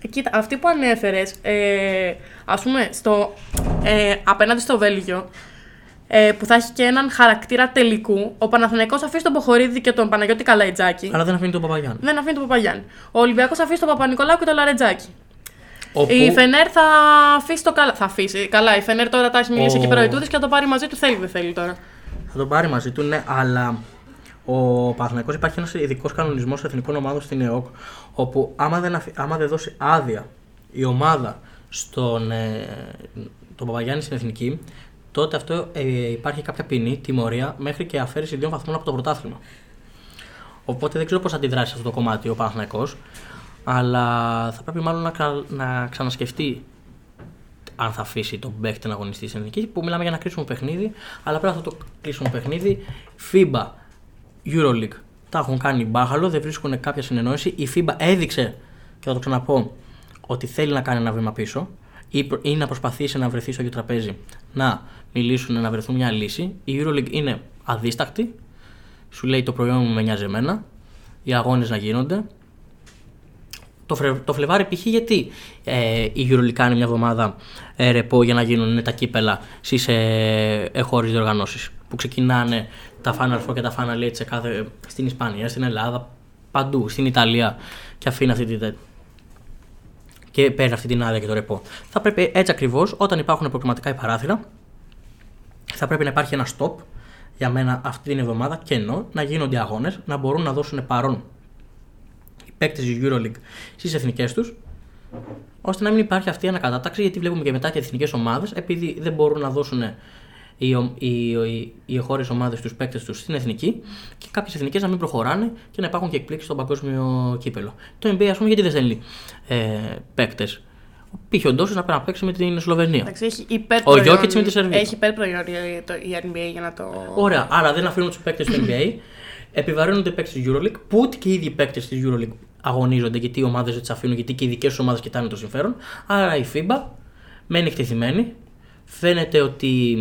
Ε, Κοίτα, αυτή που ανέφερες, ε, ας πούμε, στο, ε, απέναντι στο Βέλγιο, ε, που θα έχει και έναν χαρακτήρα τελικού, ο Παναθηναϊκός αφήσει τον Ποχορίδη και τον Παναγιώτη Καλαϊτζάκη. Αλλά δεν αφήνει τον Παπαγιάννη. Δεν αφήνει τον Παπαγιάννη. Ο Ολυμπιακός θα αφήσει τον Παπα-Νικολάου και τον Λαρετζάκη. Όπου Η Φενέρ θα αφήσει το καλά. Θα αφήσει. Καλά, η Φενέρ τώρα τα έχει μιλήσει Ο- εκεί πέρα ο Ιτούδης και θα το πάρει μαζί του. Θέλει, δεν θέλει τώρα. θα τον πάρει μαζί του, ναι, αλλά ο Παναθηναϊκός υπάρχει ένας ειδικός κανονισμός εθνικών ομάδων στην ΕΟΚ, όπου άμα δεν, αφ- άμα δεν δώσει άδεια η ομάδα στον ε, τον Παπαγιάννη στην εθνική, τότε αυτό ε, υπάρχει κάποια ποινή, τιμωρία, μέχρι και αφαίρεση δύο βαθμών από το πρωτάθλημα. Οπότε δεν ξέρω πώς θα αντιδράσει σε αυτό το κομμάτι ο Παναθηναϊκός, αλλά θα πρέπει μάλλον να, κα- να ξανασκεφτεί αν θα αφήσει τον παίχτη να αγωνιστεί στην εθνική, που μιλάμε για ένα κρίσιμο παιχνίδι, αλλά πέρα από αυτό το κρίσιμο παιχνίδι, FIBA, Euroleague τα έχουν κάνει μπάχαλο, δεν βρίσκουν κάποια συνεννόηση. Η FIBA έδειξε, και θα το ξαναπώ, ότι θέλει να κάνει ένα βήμα πίσω ή, προ- ή να προσπαθήσει να βρεθεί στο ίδιο τραπέζι να μιλήσουν, να βρεθούν μια λύση. Η Euroleague είναι αδίστακτη, σου λέει το προϊόν μου με νοιάζει εμένα, οι αγώνες να γίνονται, το, Φρε... το Φλεβάρι π.χ. γιατί ε, η EuroLeague κάνει μια εβδομάδα ε, ρεπό για να γίνουν τα κύπελα στις ε, εγχώριε διοργανώσεις. Που ξεκινάνε τα Final Four και τα Final Eight σε κάθε, στην Ισπανία, στην Ελλάδα, παντού, στην Ιταλία και αφήνει αυτή τη. Και παίρνει αυτή την άδεια και το ρεπό. Θα πρέπει έτσι ακριβώς όταν υπάρχουν προκριματικά η παράθυρα, θα πρέπει να υπάρχει ένα stop για μένα αυτή την εβδομάδα κενό, να γίνονται αγώνες, να μπορούν να δώσουν παρόν οι παίκτες της Euroleague στις εθνικές τους, ώστε να μην υπάρχει αυτή η ανακατάταξη. Γιατί βλέπουμε και μετά και εθνικές ομάδες, επειδή δεν μπορούν να δώσουν οι, ο- οι, οι, οι εγχώριες ομάδες τους παίκτες τους στην εθνική και κάποιες εθνικές να μην προχωράνε και να υπάρχουν και εκπλήξεις στο παγκόσμιο κύπελο. Το NBA, ας πούμε, γιατί δεν στέλνει ε, παίκτες; Π.χ. ο Ντόσης να πρέπει να παίξει με την Σλοβενία. Εντάξει, έχει υπέρ Ο προϊόν- Γιώκητς με τη Σερβία. Έχει υπέρ προϊόν η- το- η NBA για να το. Ωραία, άρα δεν αφήνουν τους παίκτες του NBA, επιβαρύνονται οι παίκτες της Euroleague, που ούτε και οι ίδιοι παίκτες της Euroleague αγωνίζονται γιατί οι ομάδες δεν τις αφήνουν, γιατί και οι δικές ομάδες κοιτάνε το συμφέρον. Άρα η FIBA μένει εκτεθειμένη. Φαίνεται ότι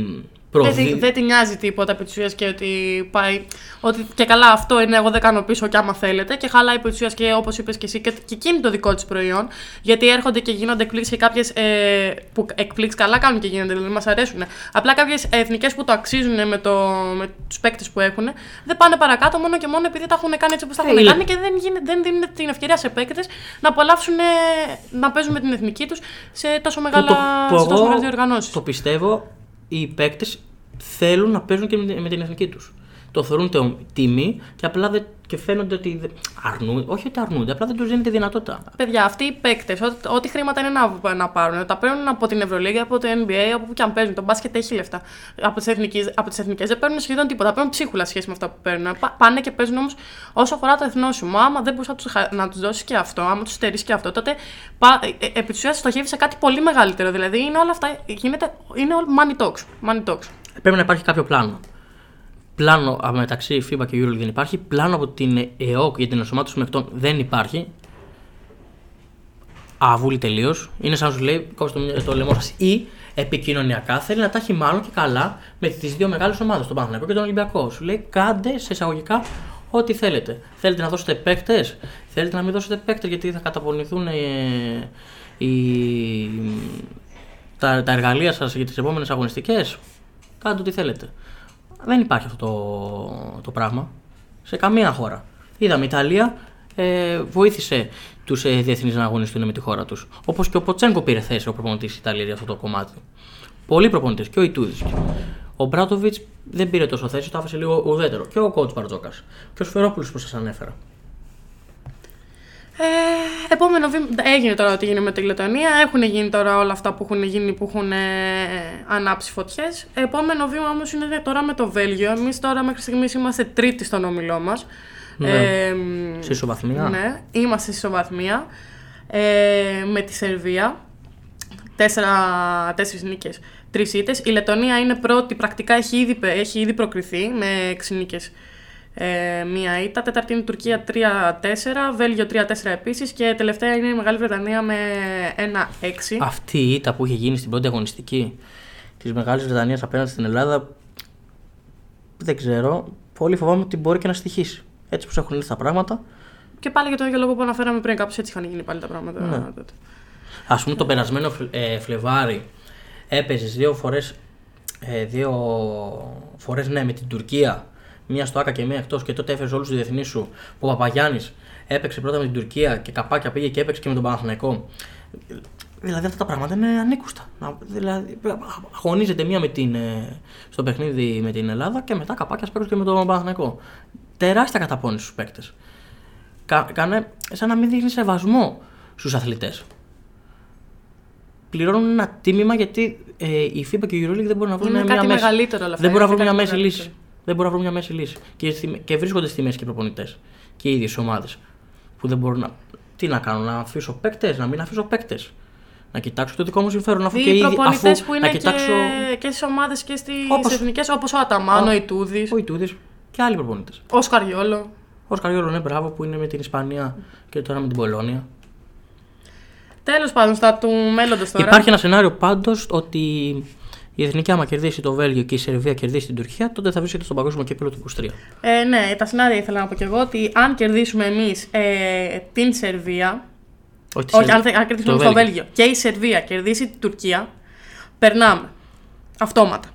Δεν, προδίδει. τη- δεν τη νοιάζει τίποτα επί της ουσίας και ότι πάει. Ότι και καλά αυτό είναι, εγώ δεν κάνω πίσω και άμα θέλετε. Και χαλάει επί της ουσίας και όπως είπες και εσύ και, και εκείνη το δικό της προϊόν. Γιατί έρχονται και γίνονται εκπλήξεις και κάποιες. Ε, που εκπλήξεις καλά κάνουν και γίνονται, δηλαδή μας αρέσουν. Απλά κάποιες εθνικές που το αξίζουν με, το, με τους παίκτες που έχουν δεν πάνε παρακάτω μόνο και μόνο επειδή τα έχουν κάνει έτσι όπως τα Ε, έχουν είναι- κάνει και δεν, γίνεται, δεν δίνουν την ευκαιρία σε παίκτες να απολαύσουν να παίζουν με την εθνική τους σε τόσο μεγάλα που το, σε τόσο εγώ μεγάλες διοργανώσεις. το πιστεύω, οι παίκτες θέλουν να παίζουν και με, με την εθνική τους. Το θεωρούν τε- τιμή και απλά δεν, και φαίνονται ότι. δεν- Αρνούν, όχι ότι αρνούνται, απλά δεν τους δίνει τη δυνατότητα. Παιδιά, αυτοί οι παίκτες, ό,τι χρήματα είναι να, να πάρουν, τα παίρνουν από την Ευρωλίγα, από το NBA, από που και αν παίζουν. Το μπάσκετ έχει λεφτά. Από τις εθνικέ από τις εθνικές δεν παίρνουν σχεδόν τίποτα. Παίρνουν ψίχουλα σχέση με αυτά που παίρνουν. Πα- πάνε και παίζουν όμως όσο αφορά το εθνόσημο. Άμα δεν μπορείς να τους να τους δώσεις και αυτό, άμα τους στερήσει και αυτό, τότε πα, ε, ε, επί της ουσίας στοχεύεις σε κάτι πολύ μεγαλύτερο. Δηλαδή είναι όλα αυτά. Γίνεται, είναι all money talks. Money talks. Πρέπει να υπάρχει κάποιο πλάνο. Πλάνο α, μεταξύ FIBA και EuroLeague δεν υπάρχει. Πλάνο από την ΕΟΚ για την ενσωμάτωση μεχτών δεν υπάρχει. Αβούλη τελείως. Είναι σαν να σου λέει κόψτε το, το λαιμό σας. Ή επικοινωνιακά θέλει να τα έχει μάλλον και καλά με τις δύο μεγάλες ομάδες, τον Παναθηναϊκό και τον Ολυμπιακό. Σου λέει κάντε σε εισαγωγικά ό,τι θέλετε. Θέλετε να δώσετε παίκτες, θέλετε να μην δώσετε παίκτες γιατί θα καταπονηθούν ε, οι, τα, τα εργαλεία σας για τις επόμενες αγωνιστικές; Κάντε ό,τι θέλετε. Δεν υπάρχει αυτό το, το πράγμα σε καμία χώρα. Είδαμε, η Ιταλία ε, βοήθησε τους ε, διεθνείς να αγωνιστούν με τη χώρα τους. Όπως και ο Ποτσέγκο πήρε θέση ο προπονητής της Ιταλίας για αυτό το κομμάτι. Πολλοί προπονητές και ο Ιτούδης. Ο Μπράτοβιτς δεν πήρε τόσο θέση, το άφησε λίγο ουδέτερο. Και ο κότσου Μπαρτζόκας. Και ο Σφερόπουλος που σας ανέφερα. Ε, επόμενο βήμα. Έγινε τώρα ό,τι γίνει με τη Λετωνία. Έχουν γίνει τώρα όλα αυτά που έχουν γίνει που έχουν ε, ανάψει φωτιές. Επόμενο βήμα όμως είναι τώρα με το Βέλγιο. Εμείς τώρα μέχρι στιγμής είμαστε τρίτοι στον όμιλό μας. Ναι. Ε, Σε ισοβαθμία. Ναι, είμαστε σε ισοβαθμία. Ε, με τη Σερβία. Τέσσερα, τέσσερις νίκες, τρεις ήττες. Η Λετωνία είναι πρώτη, πρακτικά έχει ήδη, πε- έχει ήδη προκριθεί με έξι νίκες. Ε, μία ήττα. Τέταρτη είναι η Τουρκία 3-4, Βέλγιο 3-4 επίσης και τελευταία είναι η Μεγάλη Βρετανία με 1-6. Αυτή η ήττα που είχε γίνει στην πρώτη αγωνιστική της Μεγάλης Βρετανίας απέναντι στην Ελλάδα, δεν ξέρω. Πολύ φοβάμαι ότι μπορεί και να στοιχήσει. Έτσι που έχουν λύσει τα πράγματα. Και πάλι για τον ίδιο λόγο που αναφέραμε πριν, κάπως έτσι είχαν γίνει πάλι τα πράγματα. Ναι. τότε. Α πούμε, τον περασμένο Φλε- ε, Φλεβάρι έπαιζες δύο φορές. Ε, δύο φορές ναι, με την Τουρκία. Μία στο ΑΚΑ και μία εκτός και τότε έφερες όλους τους διεθνείς σου. Που ο Παπαγιάννης έπαιξε πρώτα με την Τουρκία και καπάκια πήγε και έπαιξε και με τον Παναθηναϊκό. Δηλαδή αυτά τα πράγματα είναι ανήκουστα. Να- Δηλαδή, αγωνίζεται μία με την, ε, στο παιχνίδι με την Ελλάδα και μετά καπάκια παίξουν και με τον Παναθηναϊκό. Τεράστια καταπώνηση στους παίκτες. Κα, κάνε σαν να μην δείχνει σεβασμό στους αθλητές. Πληρώνουν ένα τίμημα γιατί ε, η FIBA και η EuroLeague δεν μπορούν να βρουν Είναι μια κάτι μέση. μεγαλύτερο όλα αυτά, Δεν μπορούν να είναι βρουν μια κάτι μέση λύση. Μεγαλύτερο. Δεν μπορούν να βρουν μια μέση λύση. Και, στη- και βρίσκονται στη μέση και οι προπονητές και οι ίδιες ομάδες που δεν μπορούν να. Τι να κάνουν, να αφήσω παίκτες, να μην αφήσω παίκτες. Να κοιτάξω το δικό μου συμφέρον αφού και Οι ήδη. προπονητές Αφού, που είναι να κοιτάξω. και, και στις ομάδες και στι Όπως- εθνικές, όπως ο Αταμάνο, Ο- η Τούδη, Ο Ιτούδης και άλλοι προπονητές. ο Σκαριόλο. Ο Σκαριόλο, ναι, μπράβο που είναι με την Ισπανία και τώρα με την Πολώνια. Τέλος πάντων, στα του μέλλοντος τώρα. Υπάρχει ένα σενάριο πάντως ότι η εθνική, άμα κερδίσει το Βέλγιο και η Σερβία κερδίσει την Τουρκία, τότε θα βρίσκεται στον παγκόσμιο κύπελο του 23. Ε, ναι, τα σενάρια ήθελα να πω κι εγώ ότι αν κερδίσουμε εμείς ε, την Σερβία. Όχι, τη Όχι, Σερβία. αν, θε- αν κερδίσουμε Το εμείς το Βέλγιο και η Σερβία κερδίσει την Τουρκία, περνάμε. Αυτόματα.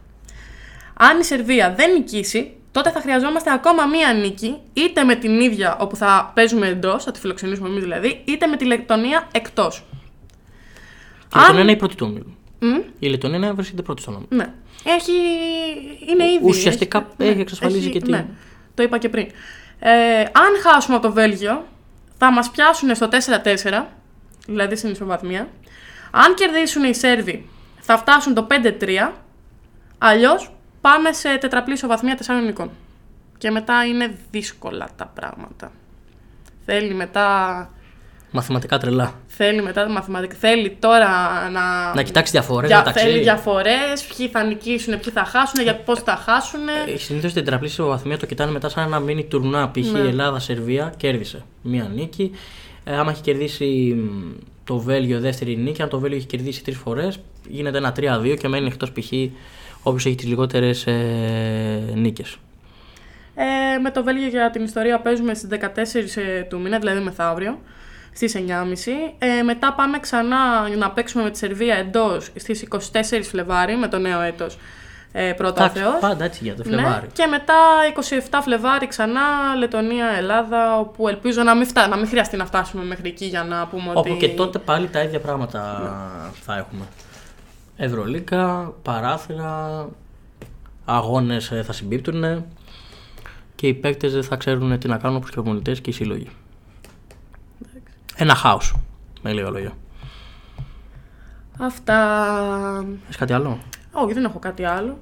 Αν η Σερβία δεν νικήσει, τότε θα χρειαζόμαστε ακόμα μία νίκη, είτε με την ίδια όπου θα παίζουμε εντός, θα τη φιλοξενήσουμε εμείς δηλαδή, είτε με τη Λετωνία εκτός. Και η Λετωνία είναι η πρώτη του ομίλου. Μμ, Η Λετωνία είναι- βρίσκεται πρώτη στον όμιλο. Ναι. Έχει... Είναι ήδη. Ουσιαστικά έχει εξασφαλίσει και την- Ναι, το είπα και πριν. Ε, αν χάσουμε από το Βέλγιο, θα μας πιάσουν στο 4-4, δηλαδή στην ισοβαθμία. Αν κερδίσουν οι Σέρβοι, θα φτάσουν το 5-3, αλλιώς πάμε σε τετραπλή ισοβαθμία τεσσάρων νικών. Και μετά είναι δύσκολα τα πράγματα. Θέλει μετά... Μαθηματικά τρελά. Θέλει μετά μαθηματικά. Θέλει τώρα να. Να κοιτάξει διαφορές Για, μεταξύ. θέλει διαφορές, ποιοι θα νικήσουν, ποιοι θα χάσουν, για πώς θα χάσουν. Συνήθως την τετραπλή ισοβαθμία το κοιτάνε μετά σαν ένα μίνι τουρνά. Π.χ. Ναι. η Ελλάδα-Σερβία κέρδισε μία νίκη. Ε, άμα έχει κερδίσει μ, το Βέλγιο δεύτερη νίκη, αν το Βέλγιο έχει κερδίσει τρεις φορές, γίνεται ένα 3-2 και μένει εκτός π.χ. όποιος έχει τις λιγότερες ε, νίκες. Ε, με το Βέλγιο για την ιστορία παίζουμε στις 14 ε, του μήνα, δηλαδή μεθαύριο, στις 9.30. Ε, μετά πάμε ξανά να παίξουμε με τη Σερβία εντός στις 24 Φλεβάρι με το νέο έτος. Ε, πρώτα ο Εντάξει, Θεός. πάντα έτσι για το Ναι, Φλεβάρι. και μετά 27 Φλεβάρι ξανά Λετωνία, Ελλάδα, όπου ελπίζω να μην, φτά, να μην χρειαστεί να φτάσουμε μέχρι εκεί για να πούμε ότι... Όπου και τότε πάλι τα ίδια πράγματα θα έχουμε. Ευρωλίκα, παράθυρα, αγώνες ε, θα συμπίπτουν και οι παίκτες δεν θα ξέρουν τι να κάνουν όπως και οι προπονητές και οι σύλλογοι. Ένα χάος, με λίγα λόγια. Αυτά... Έχεις κάτι άλλο; Όχι, δεν έχω κάτι άλλο.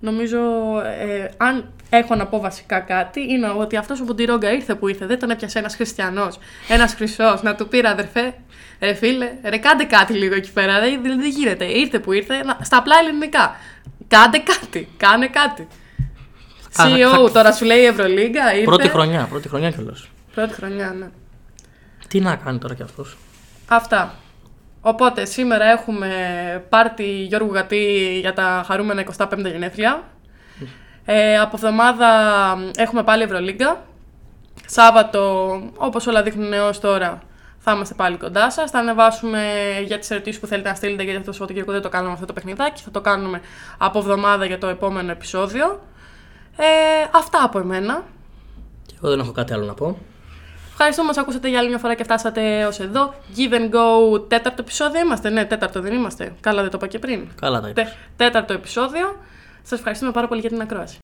Νομίζω, ε, αν έχω να πω βασικά κάτι, είναι ότι αυτός ο Μποντιρόγκα ήρθε που ήρθε. Δεν τον έπιασε ένας χριστιανός, ένας χρυσός, να του πει ρε αδερφέ, ρε φίλε, ρε κάντε κάτι λίγο εκεί πέρα. Δεν, δεν, δεν γίνεται. Ήρθε που ήρθε, να- στα απλά ελληνικά. Κάντε κάτι, κάνε κάτι. Α, CEO, θα- τώρα σου λέει η Ευρωλίγκα. Ήρθε. Πρώτη χρονιά, πρώτη χρονιά κιόλας. Πρώτη χρονιά, ναι. Τι να κάνει τώρα κι αυτός; Αυτά. Οπότε σήμερα έχουμε πάρτι Γιώργου Γατή για τα χαρούμενα 25 γενέθλια. Ε, από εβδομάδα έχουμε πάλι Ευρωλίγκα. Σάββατο, όπως όλα δείχνουν έως τώρα, θα είμαστε πάλι κοντά σας. Θα ανεβάσουμε για τις ερωτήσεις που θέλετε να στείλετε, γιατί αυτό το Σαββατοκύριακο δεν το κάνουμε αυτό το παιχνιδάκι. Θα το κάνουμε από εβδομάδα για το επόμενο επεισόδιο. Ε, αυτά από εμένα. Και εγώ δεν έχω κάτι άλλο να πω. Ευχαριστούμε που μας ακούσατε για άλλη μια φορά και φτάσατε ως εδώ. Give and go, τέταρτο επεισόδιο είμαστε. Ναι, τέταρτο δεν είμαστε. Καλά δεν το είπα και πριν. Καλά τα είπες. Τε- τέταρτο επεισόδιο. Σας ευχαριστούμε πάρα πολύ για την ακρόαση.